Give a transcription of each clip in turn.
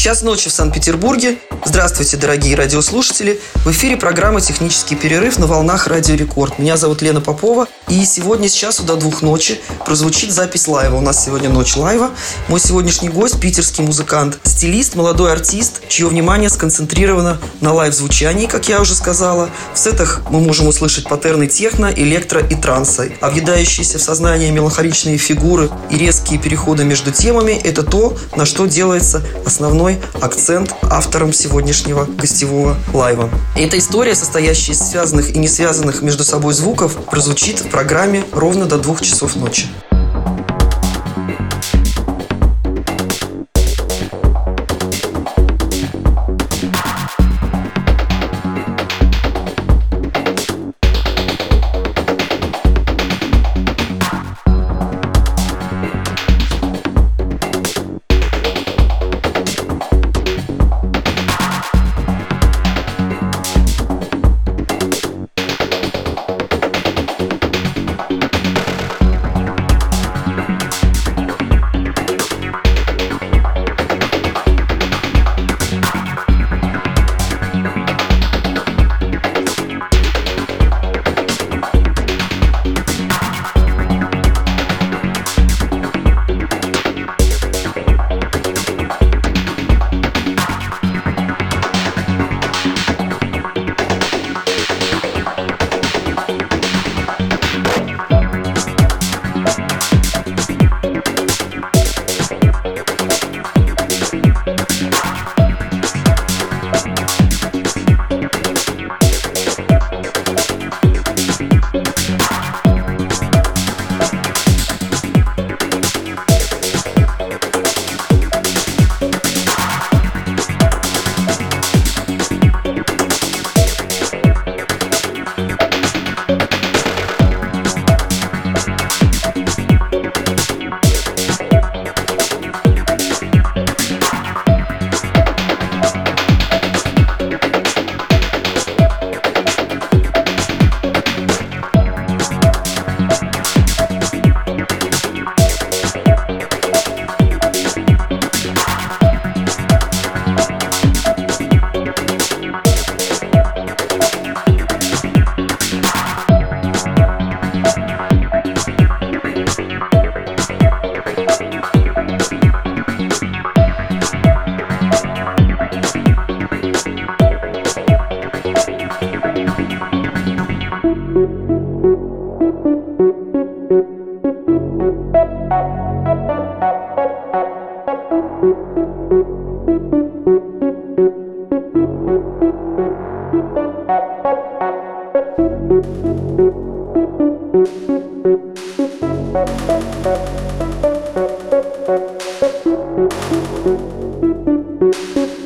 Час ночи в Санкт-Петербурге. Здравствуйте, дорогие радиослушатели. В эфире программа «Технический перерыв» на волнах Радио Рекорд. Меня зовут Лена Попова. И сегодня с часу до двух ночи прозвучит запись лайва. У нас сегодня ночь лайва. Мой сегодняшний гость – питерский музыкант, стилист, молодой артист, чье внимание сконцентрировано на лайв-звучании, как я уже сказала. В сетах мы можем услышать паттерны техно, электро и транса. Въедающиеся в сознание меланхоличные фигуры и резкие переходы между темами – это то, на что делается основной акцент автором сегодняшнего гостевого лайва. Эта история, состоящая из связанных и не связанных между собой звуков, прозвучит в программе ровно до двух часов ночи.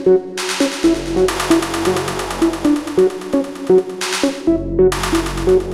Thank you.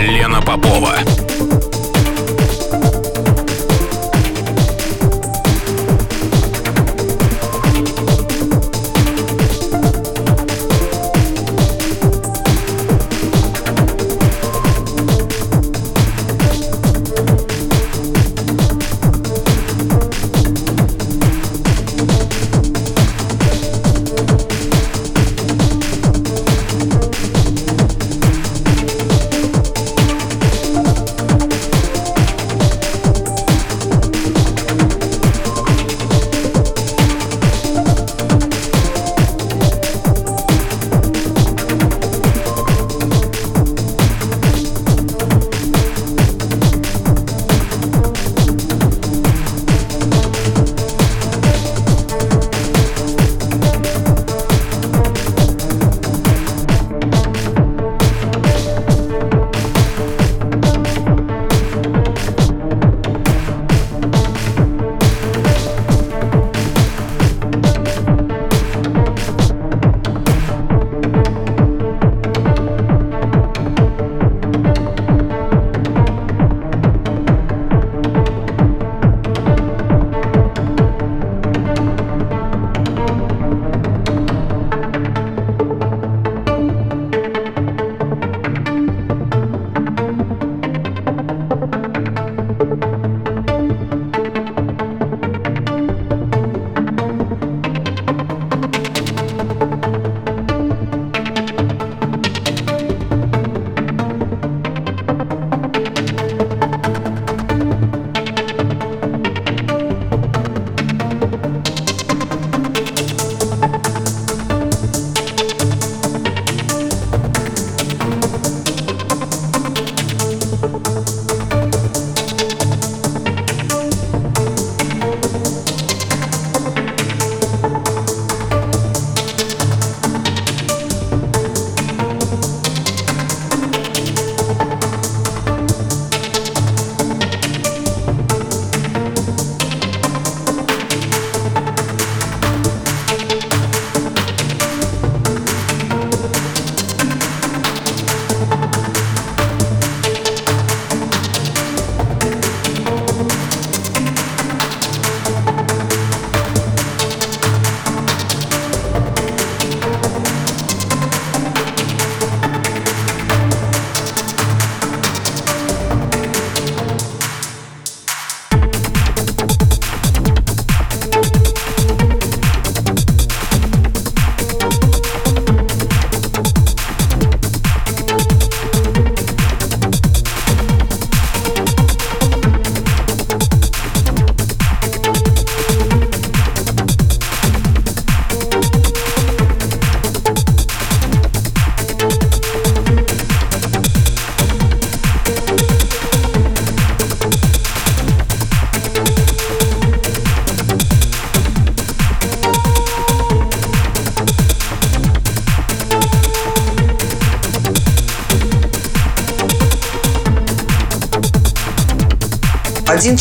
Лена Попова.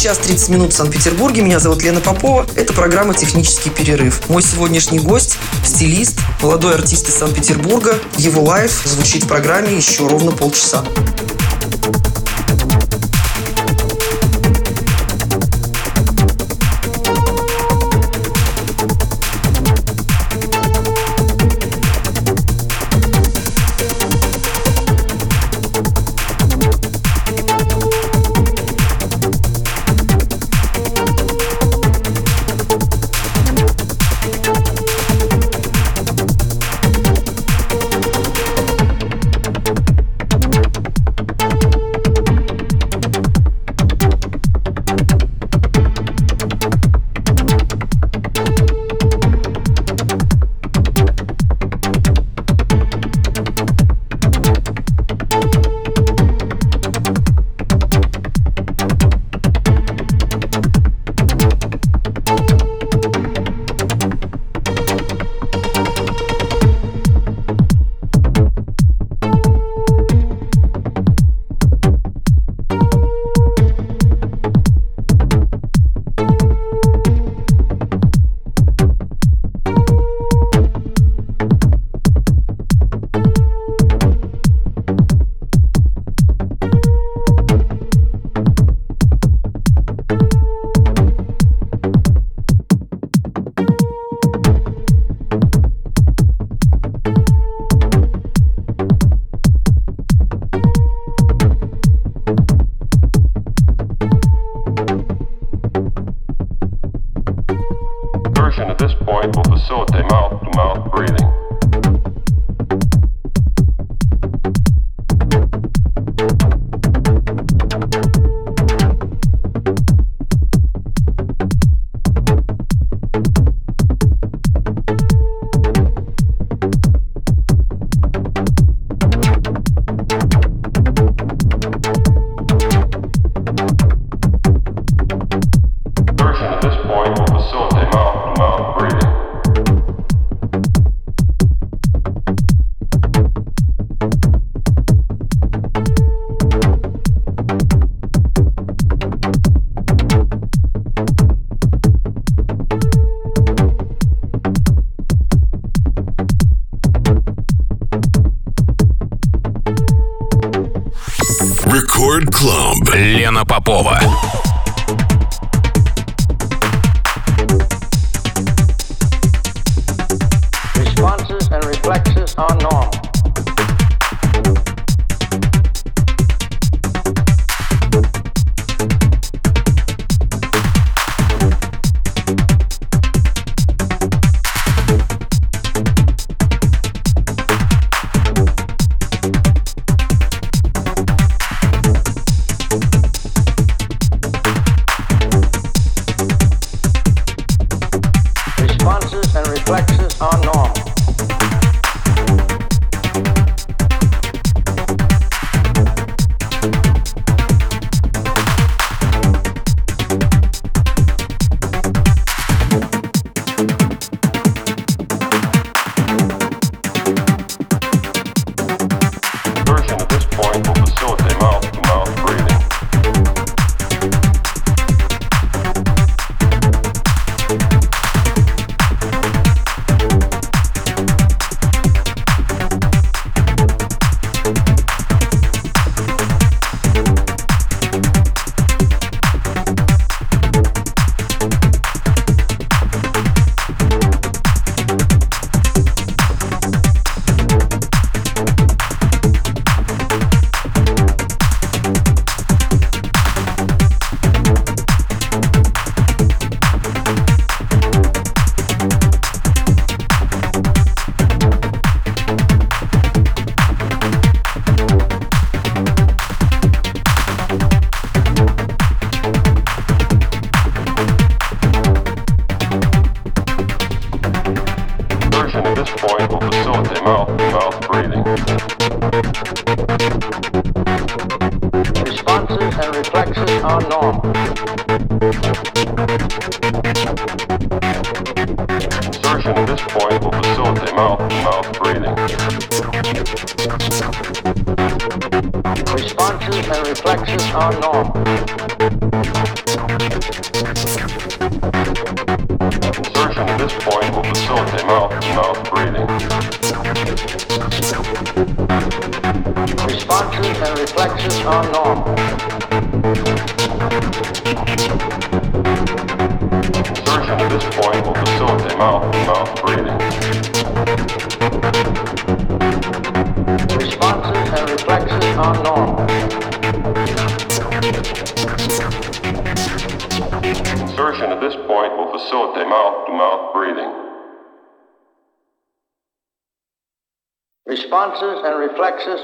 Час 30 минут в Санкт-Петербурге. Меня зовут Лена Попова. Это программа «Технический перерыв». Мой сегодняшний гость – стилист, молодой артист из Санкт-Петербурга. Его лайф звучит в программе еще ровно полчаса.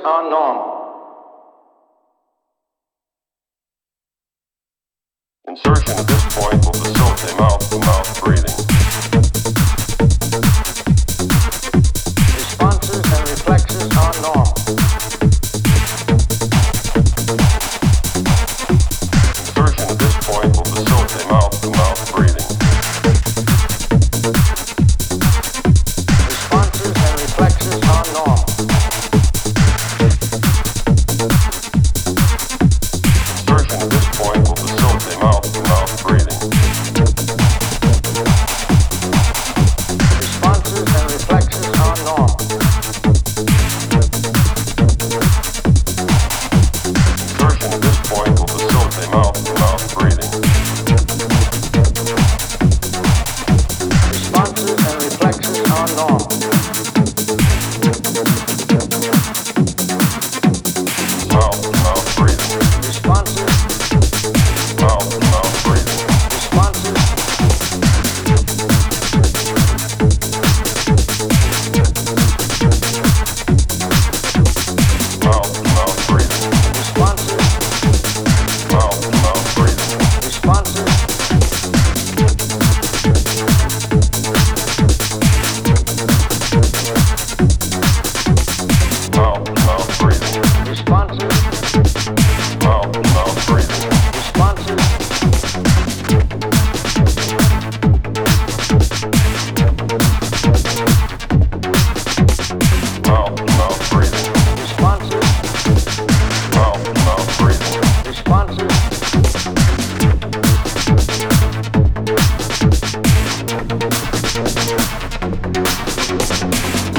are normal. Insertion at this point will facilitate mouth to mouth.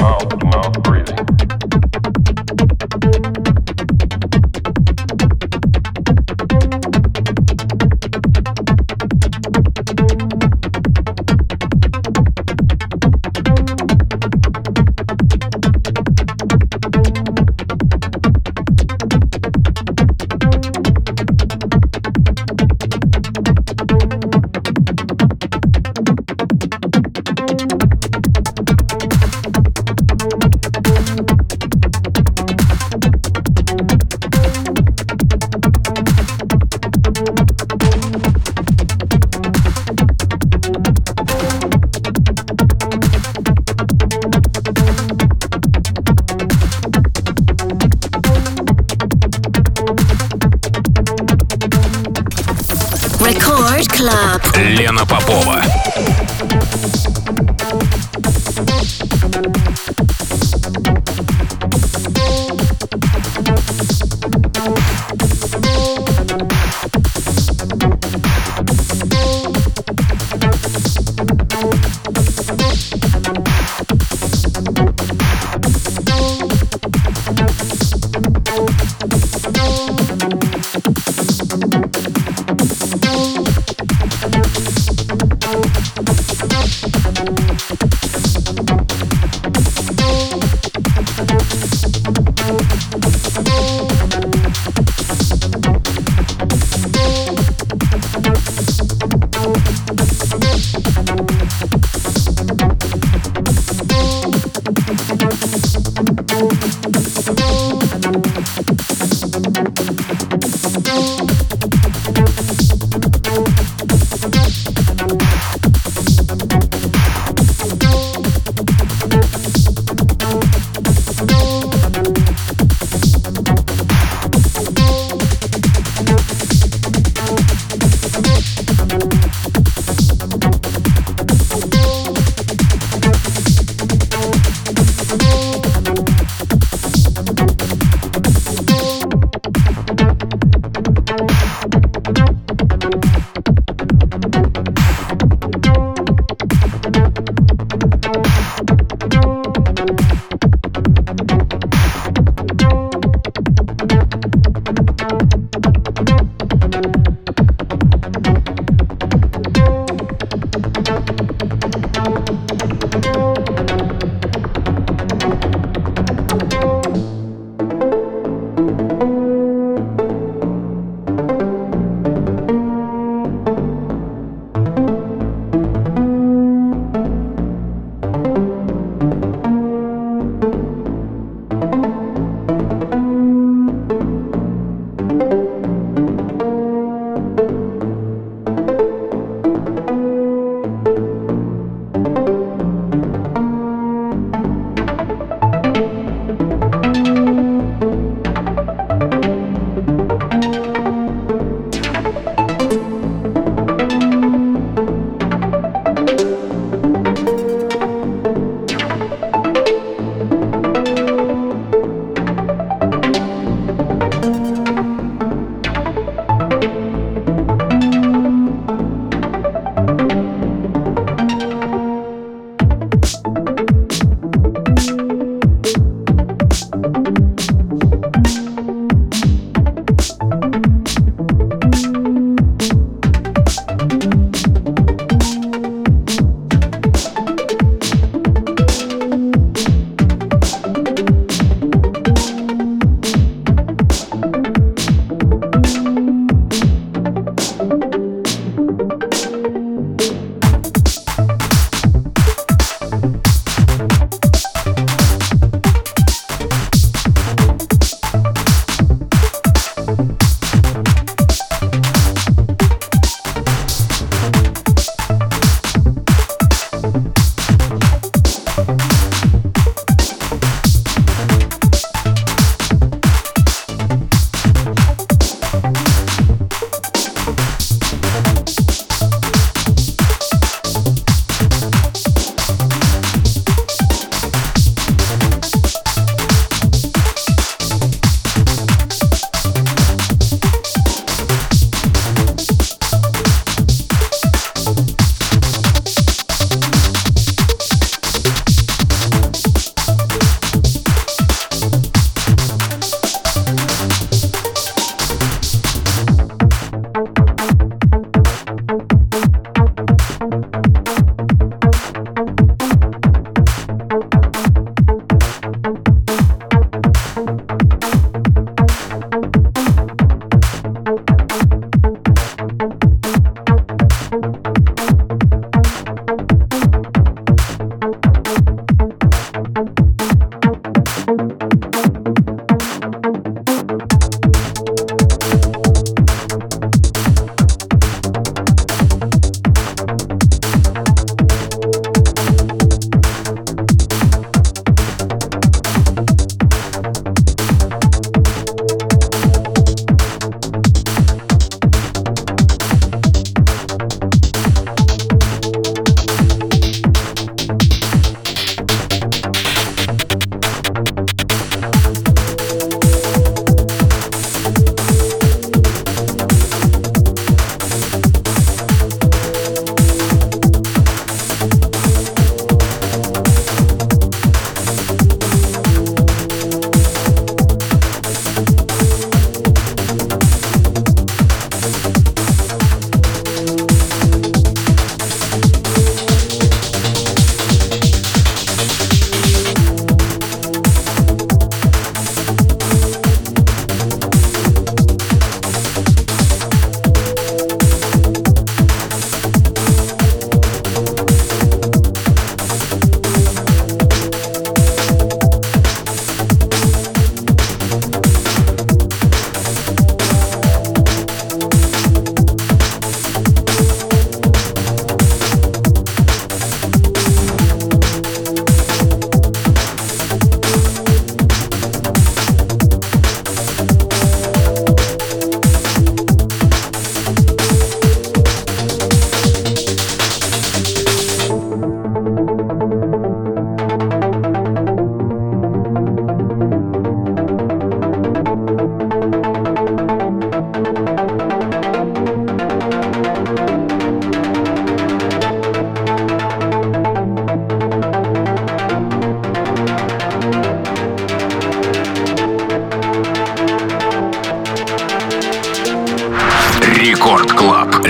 mouth to mouth breathing.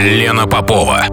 Лена Попова.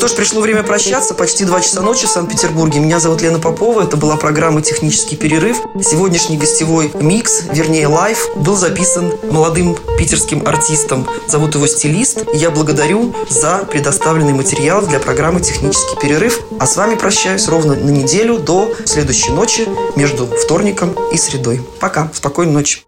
что ж, пришло время прощаться. Почти два часа ночи в Санкт-Петербурге. Меня зовут Лена Попова. Это была программа «Технический перерыв». Сегодняшний гостевой микс, вернее лайв, был записан молодым питерским артистом. Зовут его Стилист. Я благодарю за предоставленный материал для программы «Технический перерыв». А с вами прощаюсь ровно на неделю до следующей ночи между вторником и средой. Пока. Спокойной ночи.